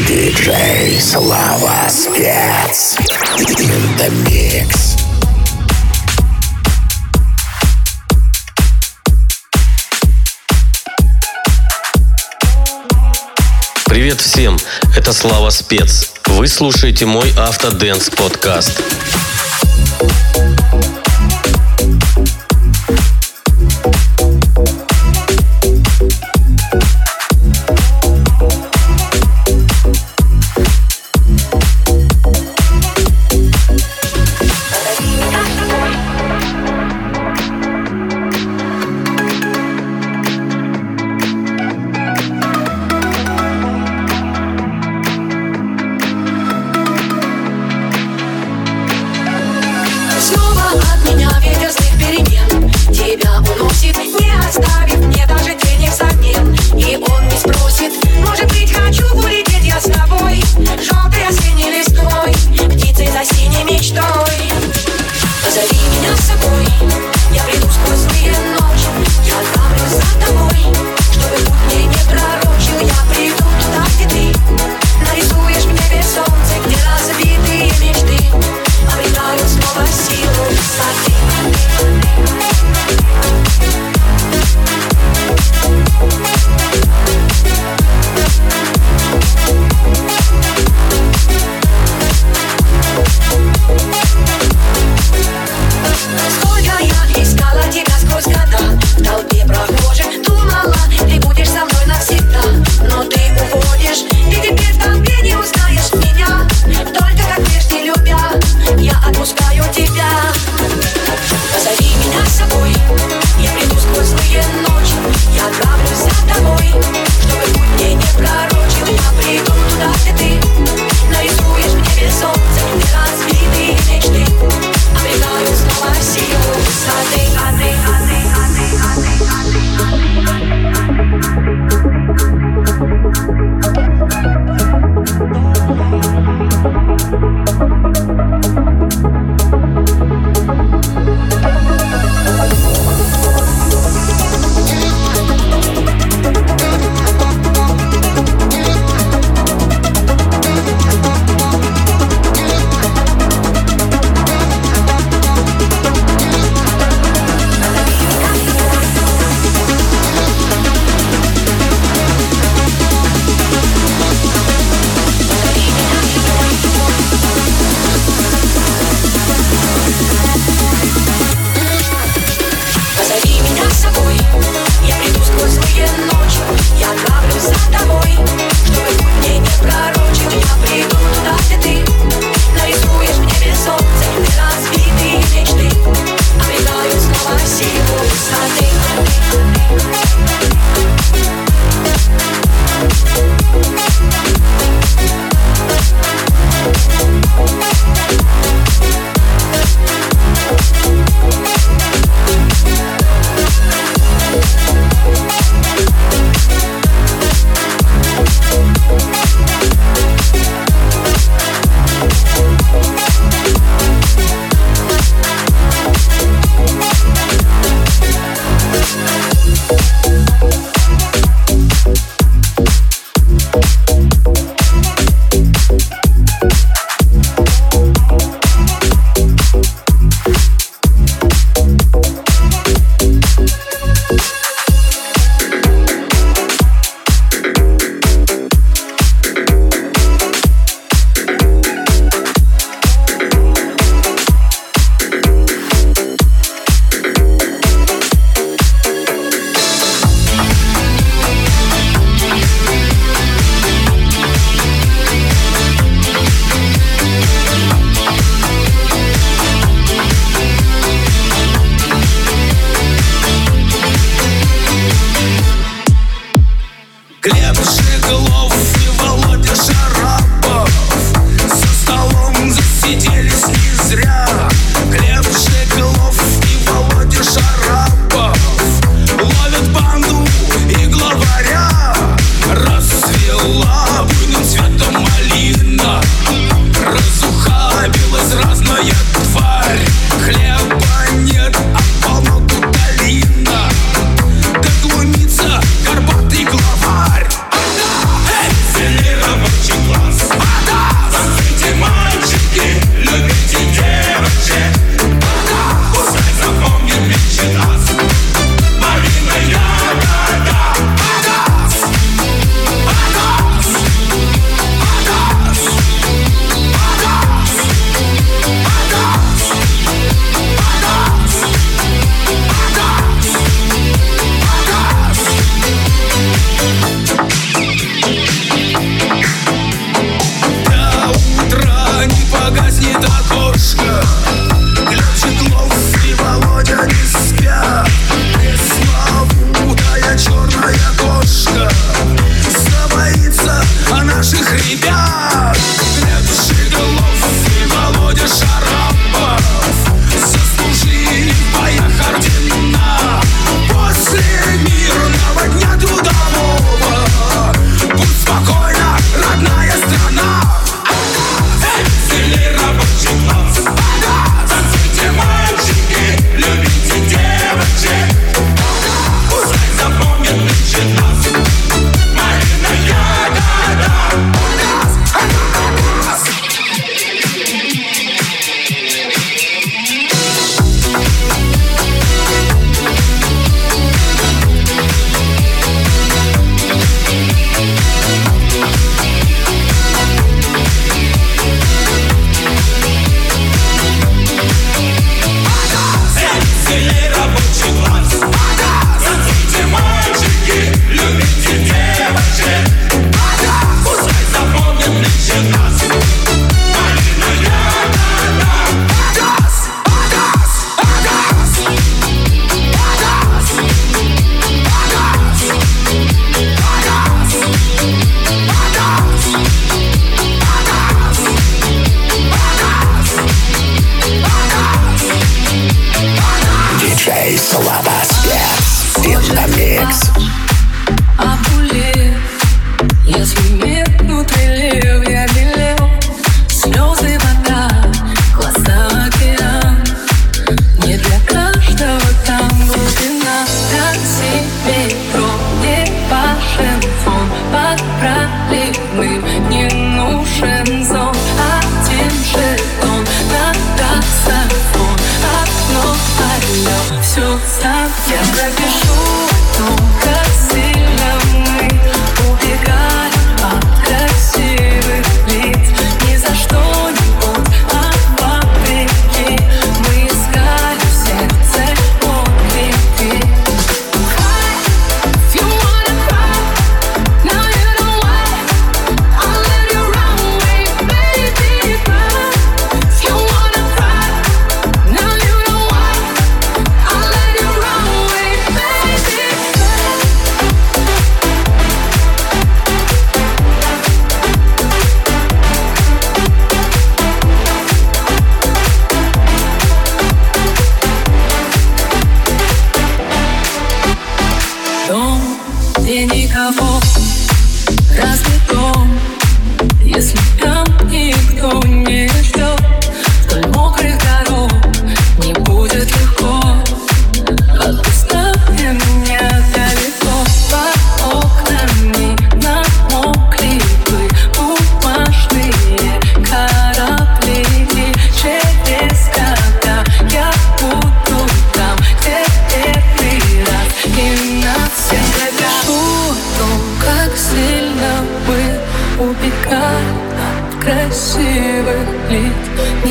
Диджей Слава Спец. Mix. Привет всем, это Слава Спец. Вы слушаете мой Автоденс подкаст. Выпить и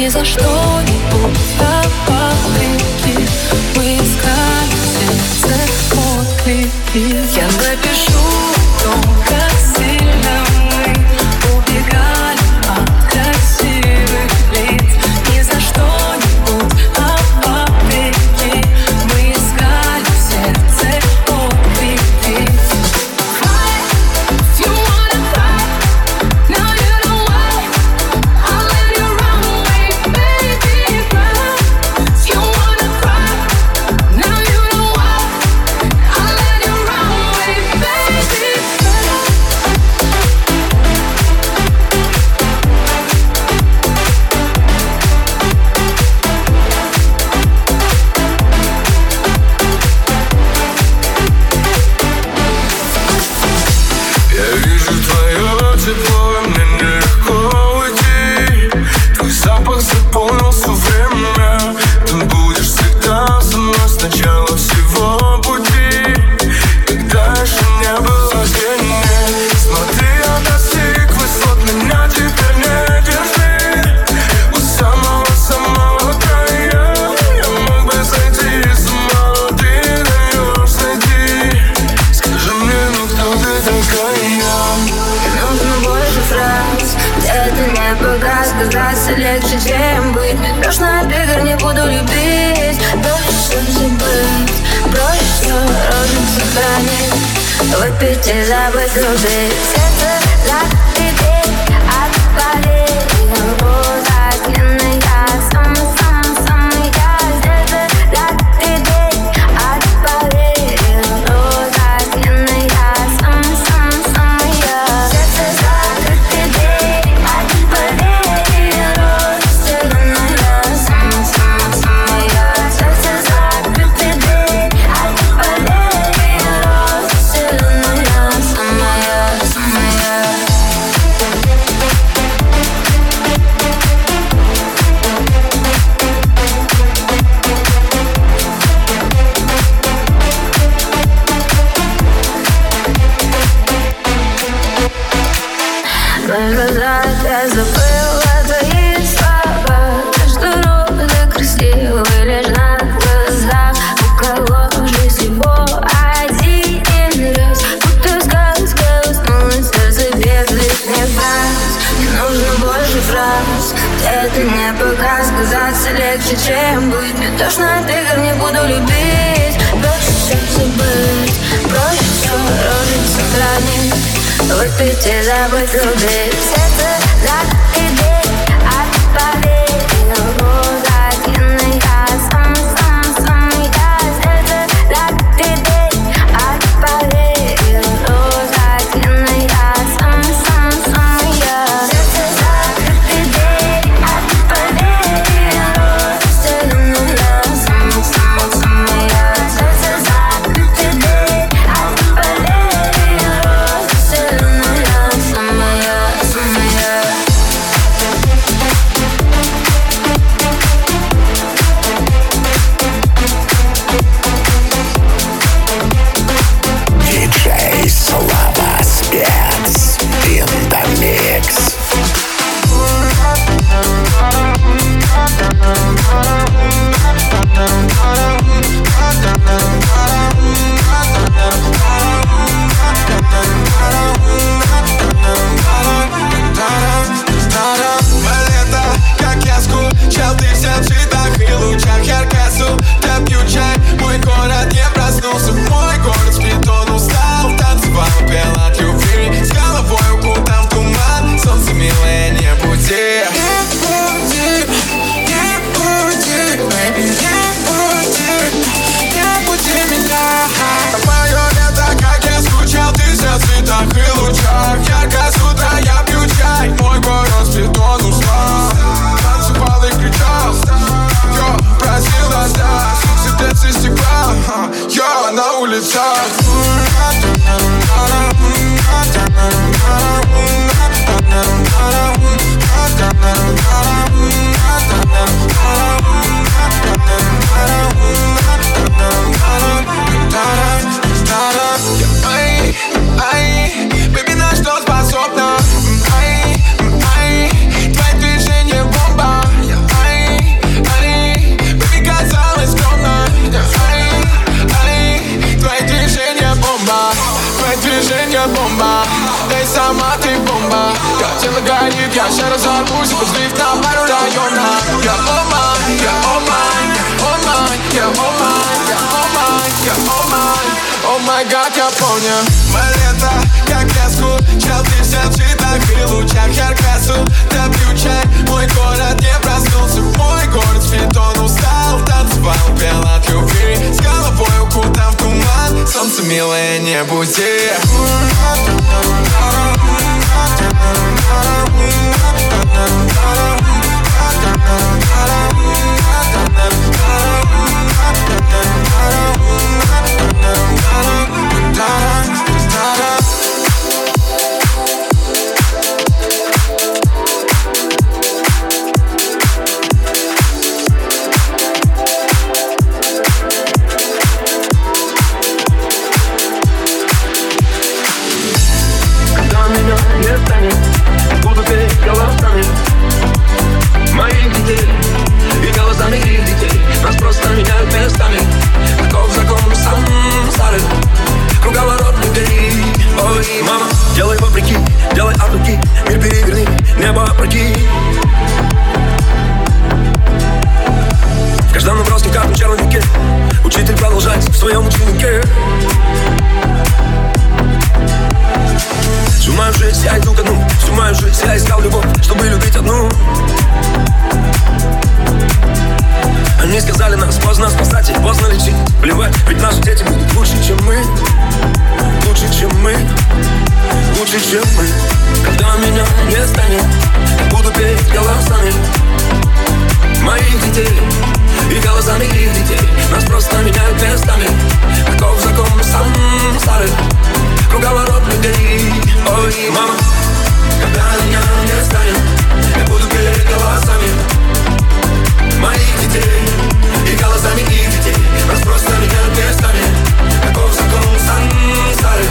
забыть любить Сердце Выпить и забыть любить Ай, ай, бэби, на что способна? Ай, ай, твои движения бомба Ай, ай, бэби, казалось скромно Ай, ай, твои движения бомба Твои движения бомба Ты сама ты бомба Я тело я сейчас разорвусь Взрыв на пару района Я бомба, я бомба you're all mine, you're all mine, you're all mine oh я помню Мы лето, как леску Челдимся в лучах Яркасу, да пью Мой город не проснулся Мой город спит, он Танцевал, пел от С головой укутан в туман Солнце милое, небо, буди da da da da меня местами Таков закон самсары Круговорот не бери, ой, мама Делай вопреки, делай от руки Мир переверни, небо опроки В каждом наброске, как на черновике Учитель продолжать в своем ученике Всю мою жизнь я иду к дну. Всю мою жизнь я искал любовь, чтобы любить одну. Они сказали, нас поздно спасать и поздно лечить. Плевать, ведь наши дети будут лучше, чем мы. Лучше, чем мы. Лучше, чем мы. Когда меня не станет Буду петь голосами Моих детей. И голосами их детей. Нас просто меняют местами. Каков закон сам старый, Круговорот людей. Ой, мама Когда меня не станет Я буду петь голосами моих детей. И голосами их детей Распросто меняют местами Таков закон сансары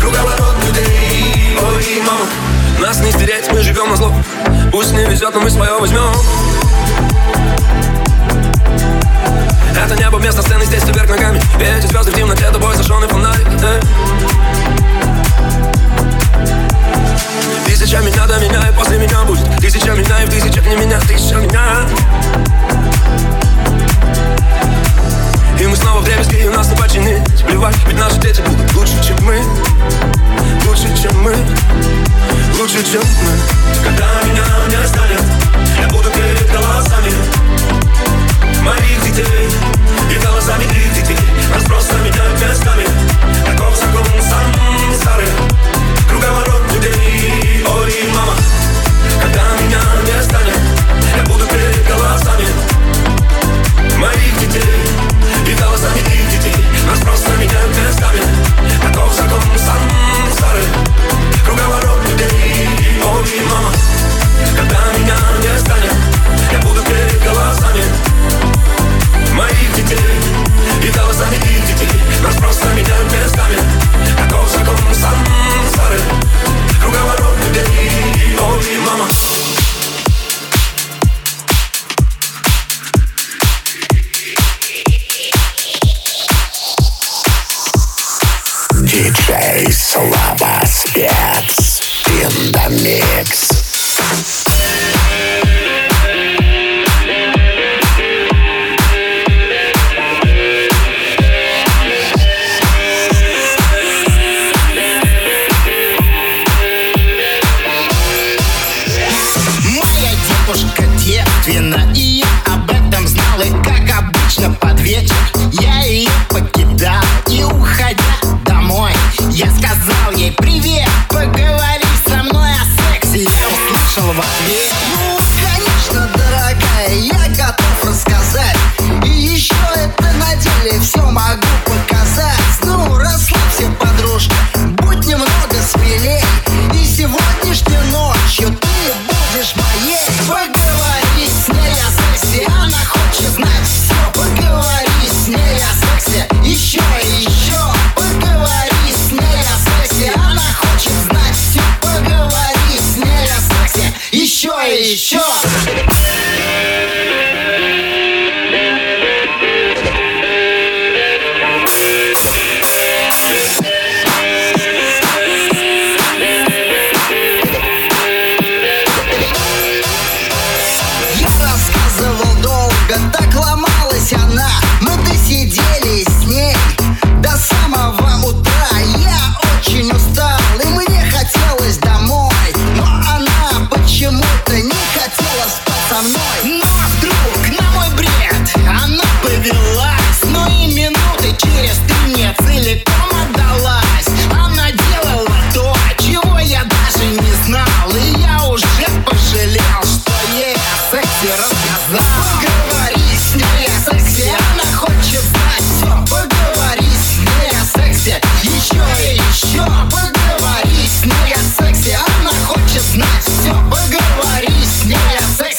Круговорот людей Ой, мама, нас не стереть, мы живем на зло. Пусть не везет, но мы свое возьмем. Это небо вместо сцены, здесь все вверх ногами. Эти звезды в темноте, тобой зажженный фонарь э. Тысяча меня до меня, и после меня будет. Тысяча меня, и в тысячах не меня, тысяча меня И мы снова в дребезге, и нас не починить Плевать, ведь наши дети будут лучше, чем мы. Лучше, чем мы. Лучше, чем мы. Когда меня не станет Я буду перед голосами. Моих детей И голосами их детей Нас просто меняют местами Таков закон сам старый Круговорот людей Ой, мама Когда меня не станет Я буду перед голосами Моих детей. И голосами их детей Нас просто меняют местами Таков закон сам старый Круговорот людей Ой, мама Когда меня не станет Я буду перед голосами Моих детей И голосами их детей. Нас просто меняют местами. Таков закон сам старый Круговорот людей Ой, мама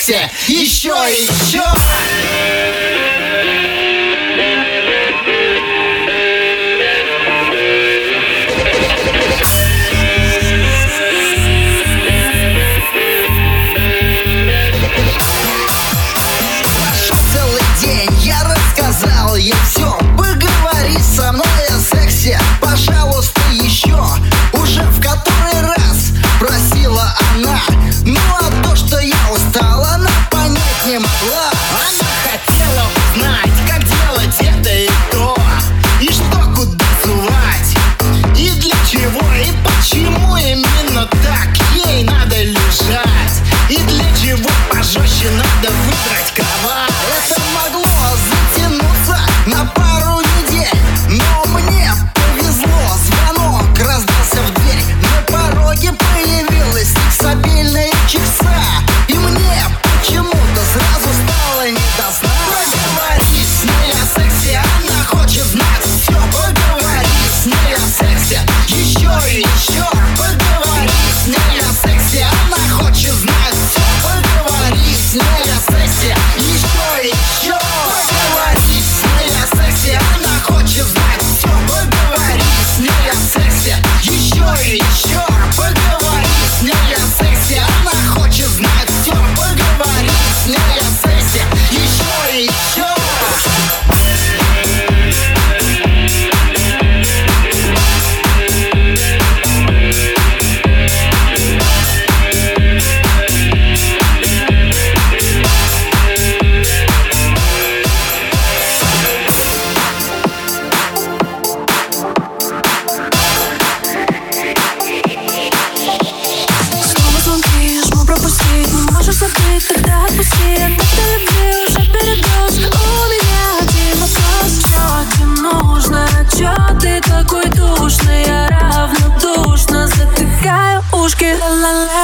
сексе, еще еще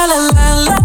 la la la.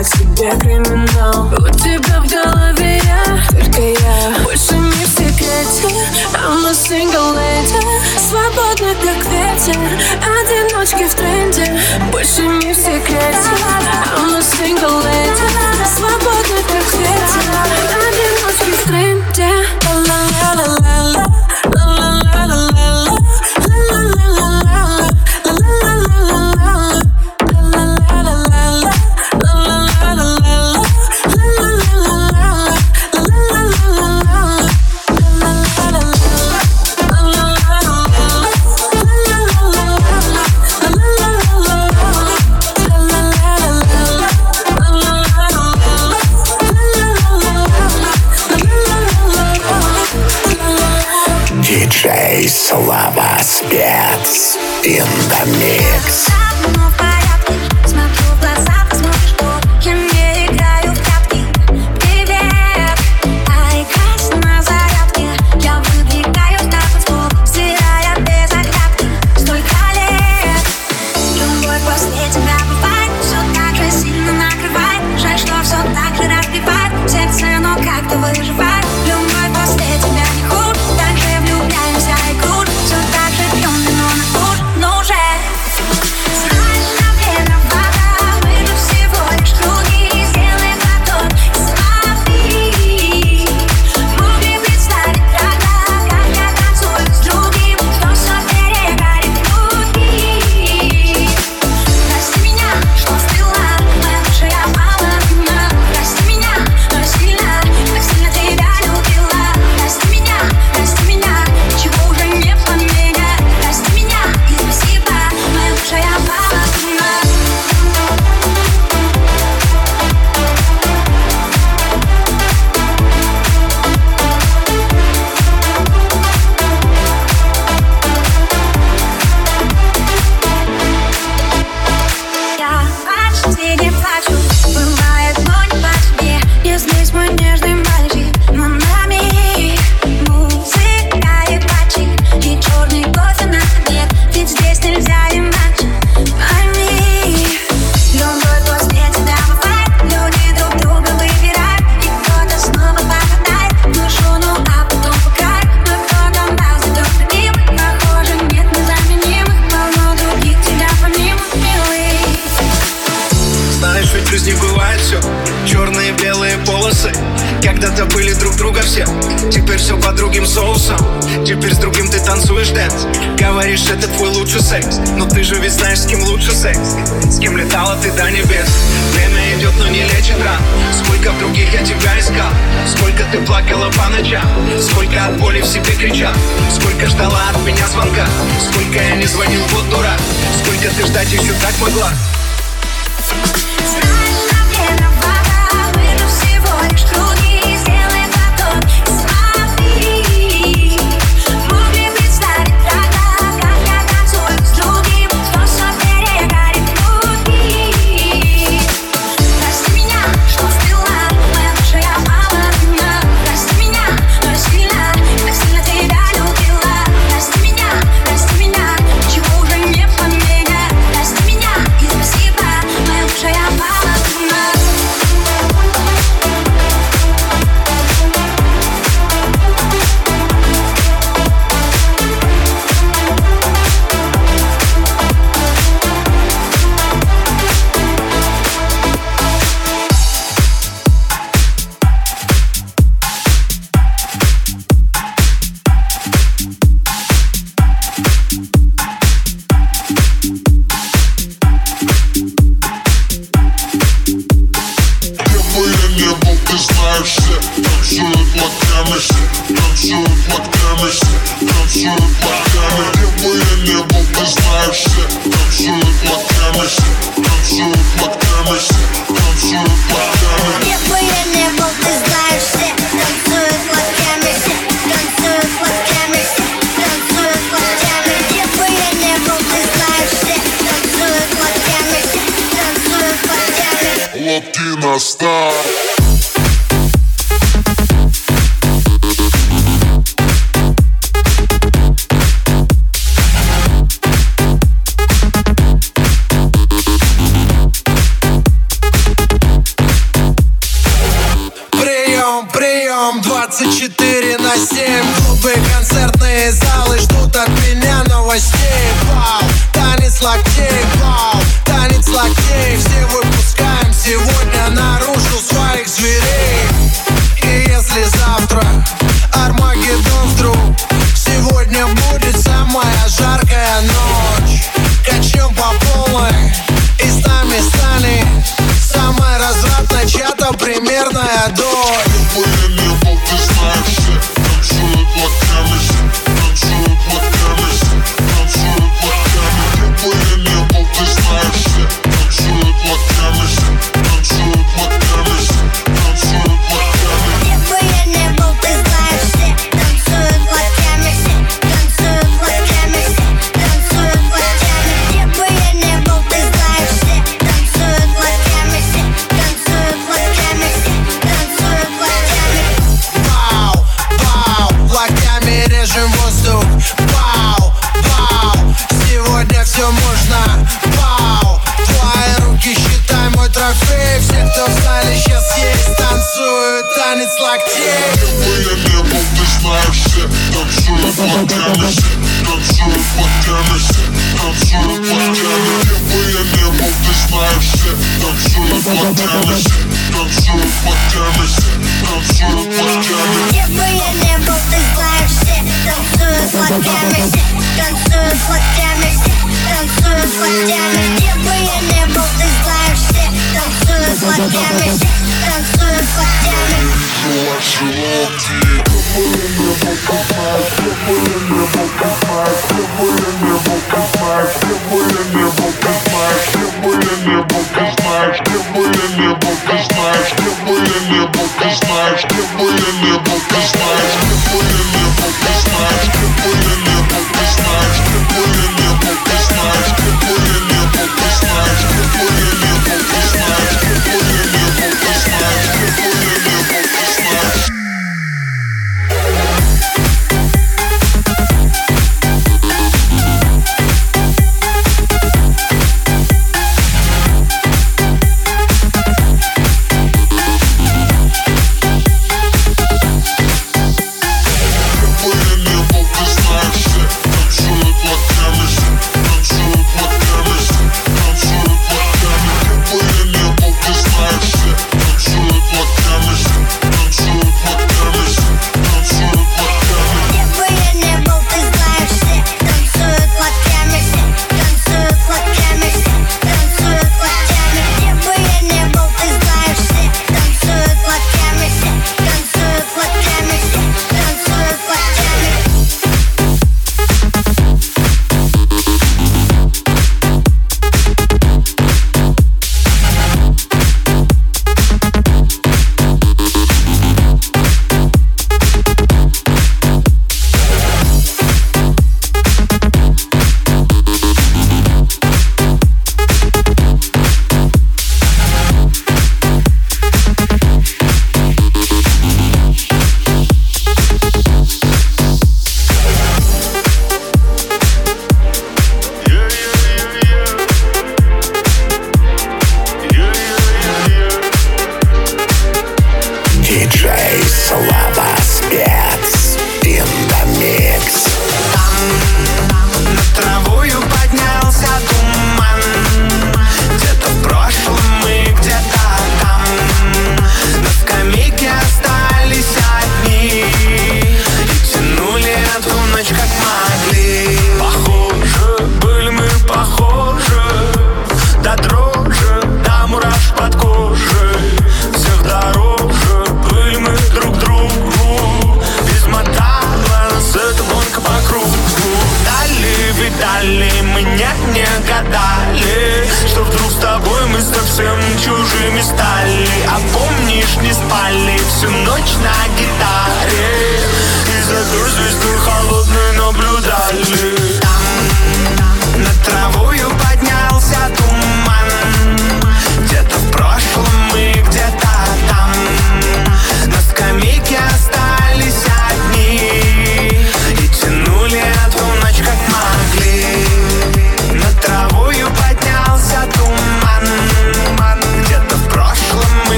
так себе криминал. У тебя в голове я, только я. Больше не в секрете а I'm a single lady. Свободна как ветер Одиночки в тренде. Больше не в секрете а I'm a single lady. Свободна как ветер Одиночки в тренде. Ла ла ла ла утра. Сколько в других я тебя искал? Сколько ты плакала по ночам? Сколько от боли в себе кричал? Сколько ждала от меня звонка? Сколько я не звонил, вот дура Сколько ты ждать еще так могла?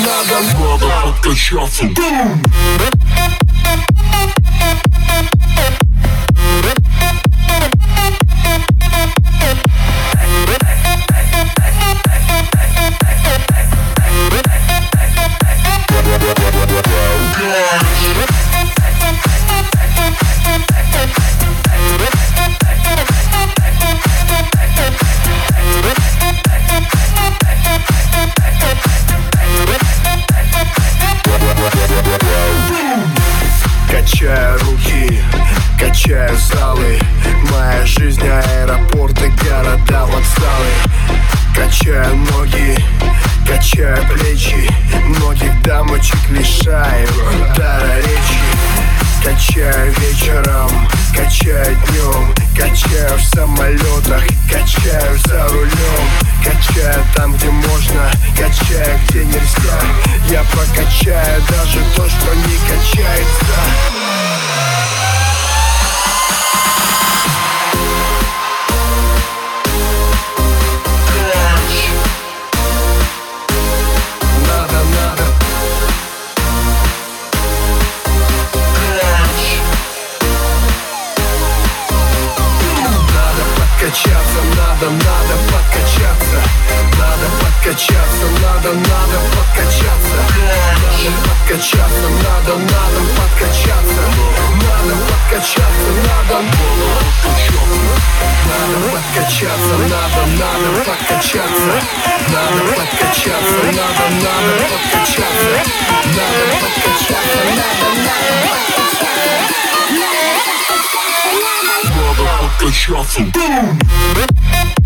nadal Składa pod te BOOM. Качаю ноги, качаю плечи. Многих дамочек лишаю дара речи. Качаю вечером, качаю днем. Качаю в самолетах, качаю за рулем. Качаю там, где можно, качаю, где нельзя. Я прокачаю даже то, что не качается. подкачаться, надо, надо подкачаться, надо подкачаться, надо, надо подкачаться, надо, надо подкачаться, надо подкачаться, надо, надо подкачаться, надо подкачаться, надо, надо подкачаться, надо подкачаться, надо подкачаться, надо подкачаться, надо подкачаться, надо подкачаться, надо подкачаться, надо подкачаться, надо подкачаться, надо подкачаться, надо подкачаться, надо подкачаться, надо подкачаться, надо подкачаться, надо подкачаться, бум!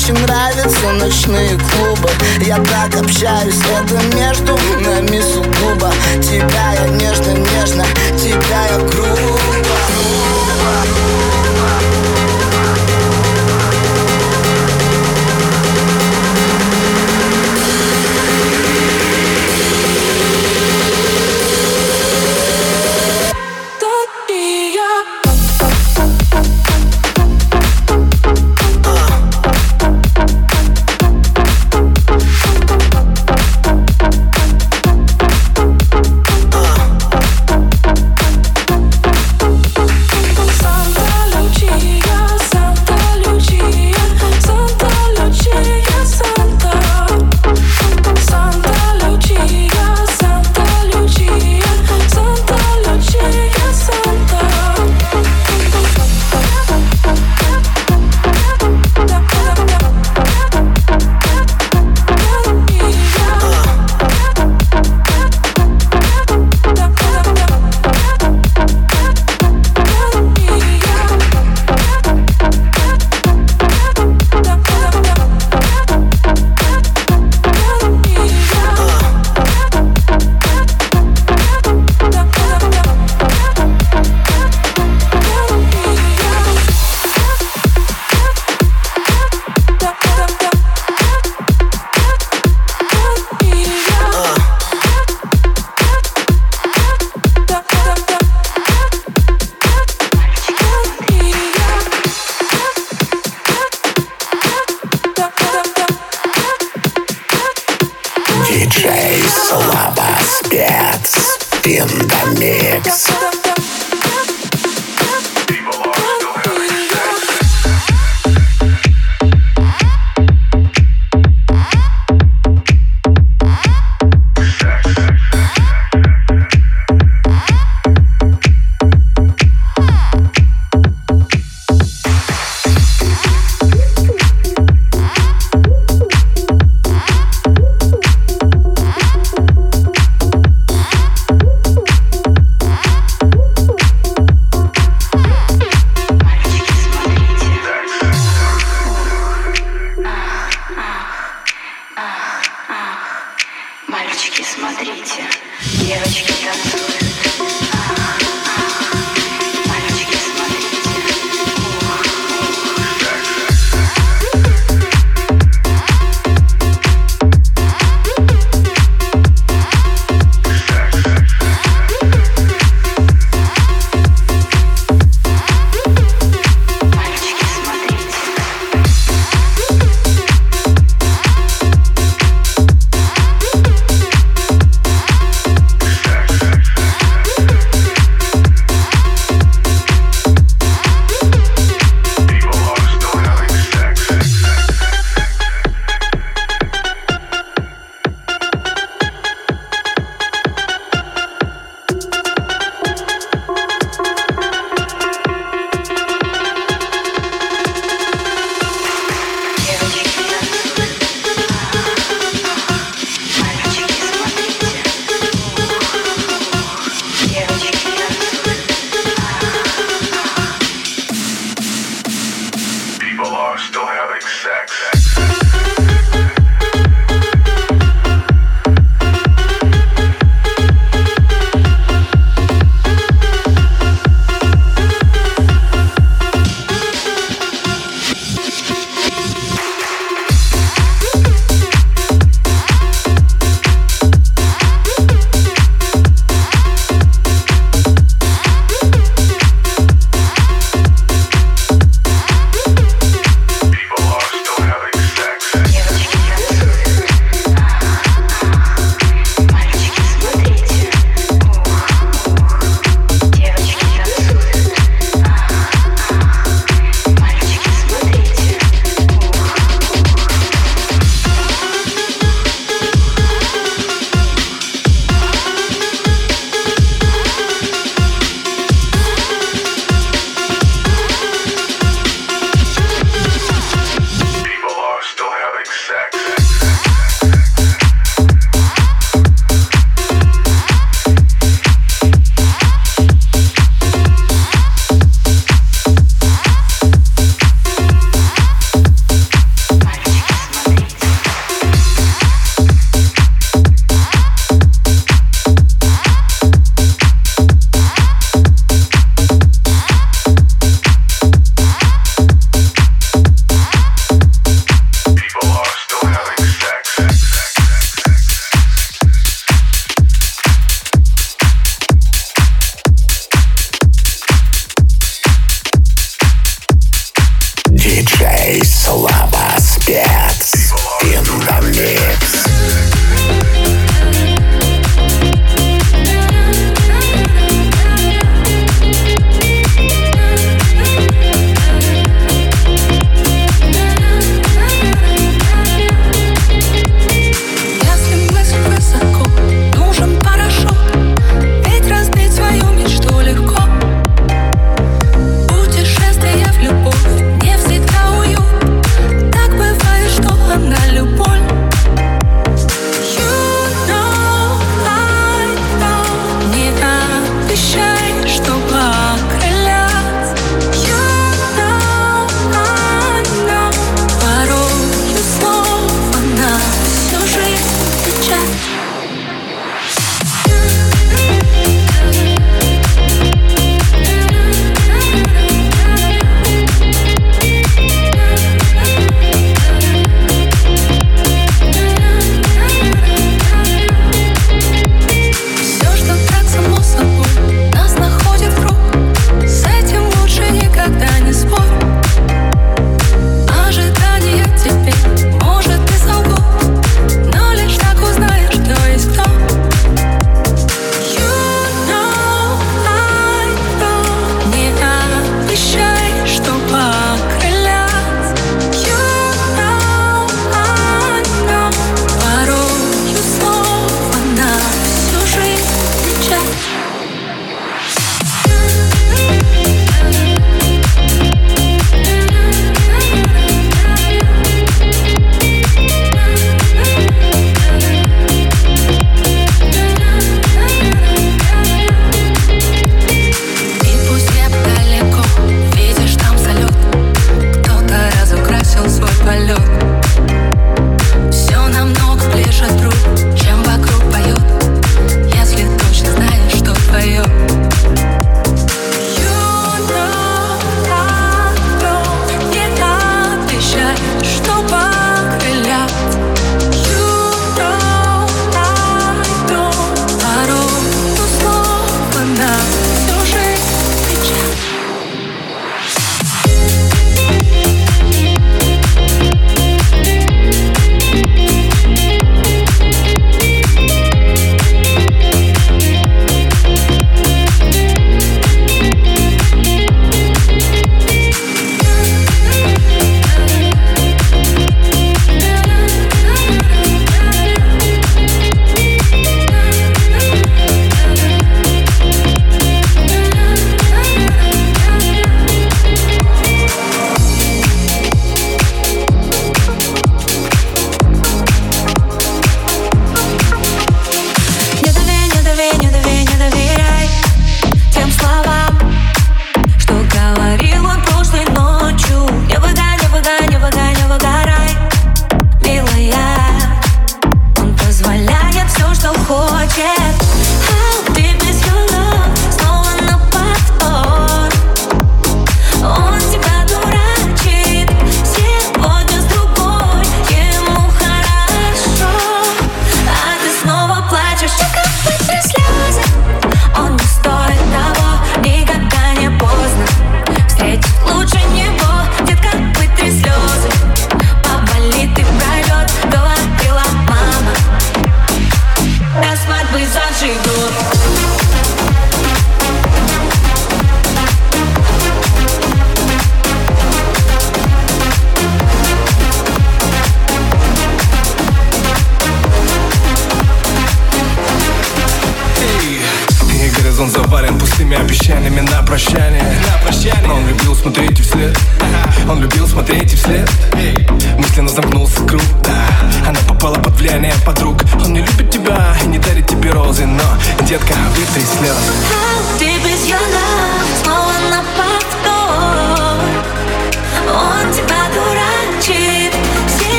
очень нравятся ночные клубы. Я так общаюсь, это между нами сугубо. Тебя я нежно-нежно, тебя я грубо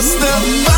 просто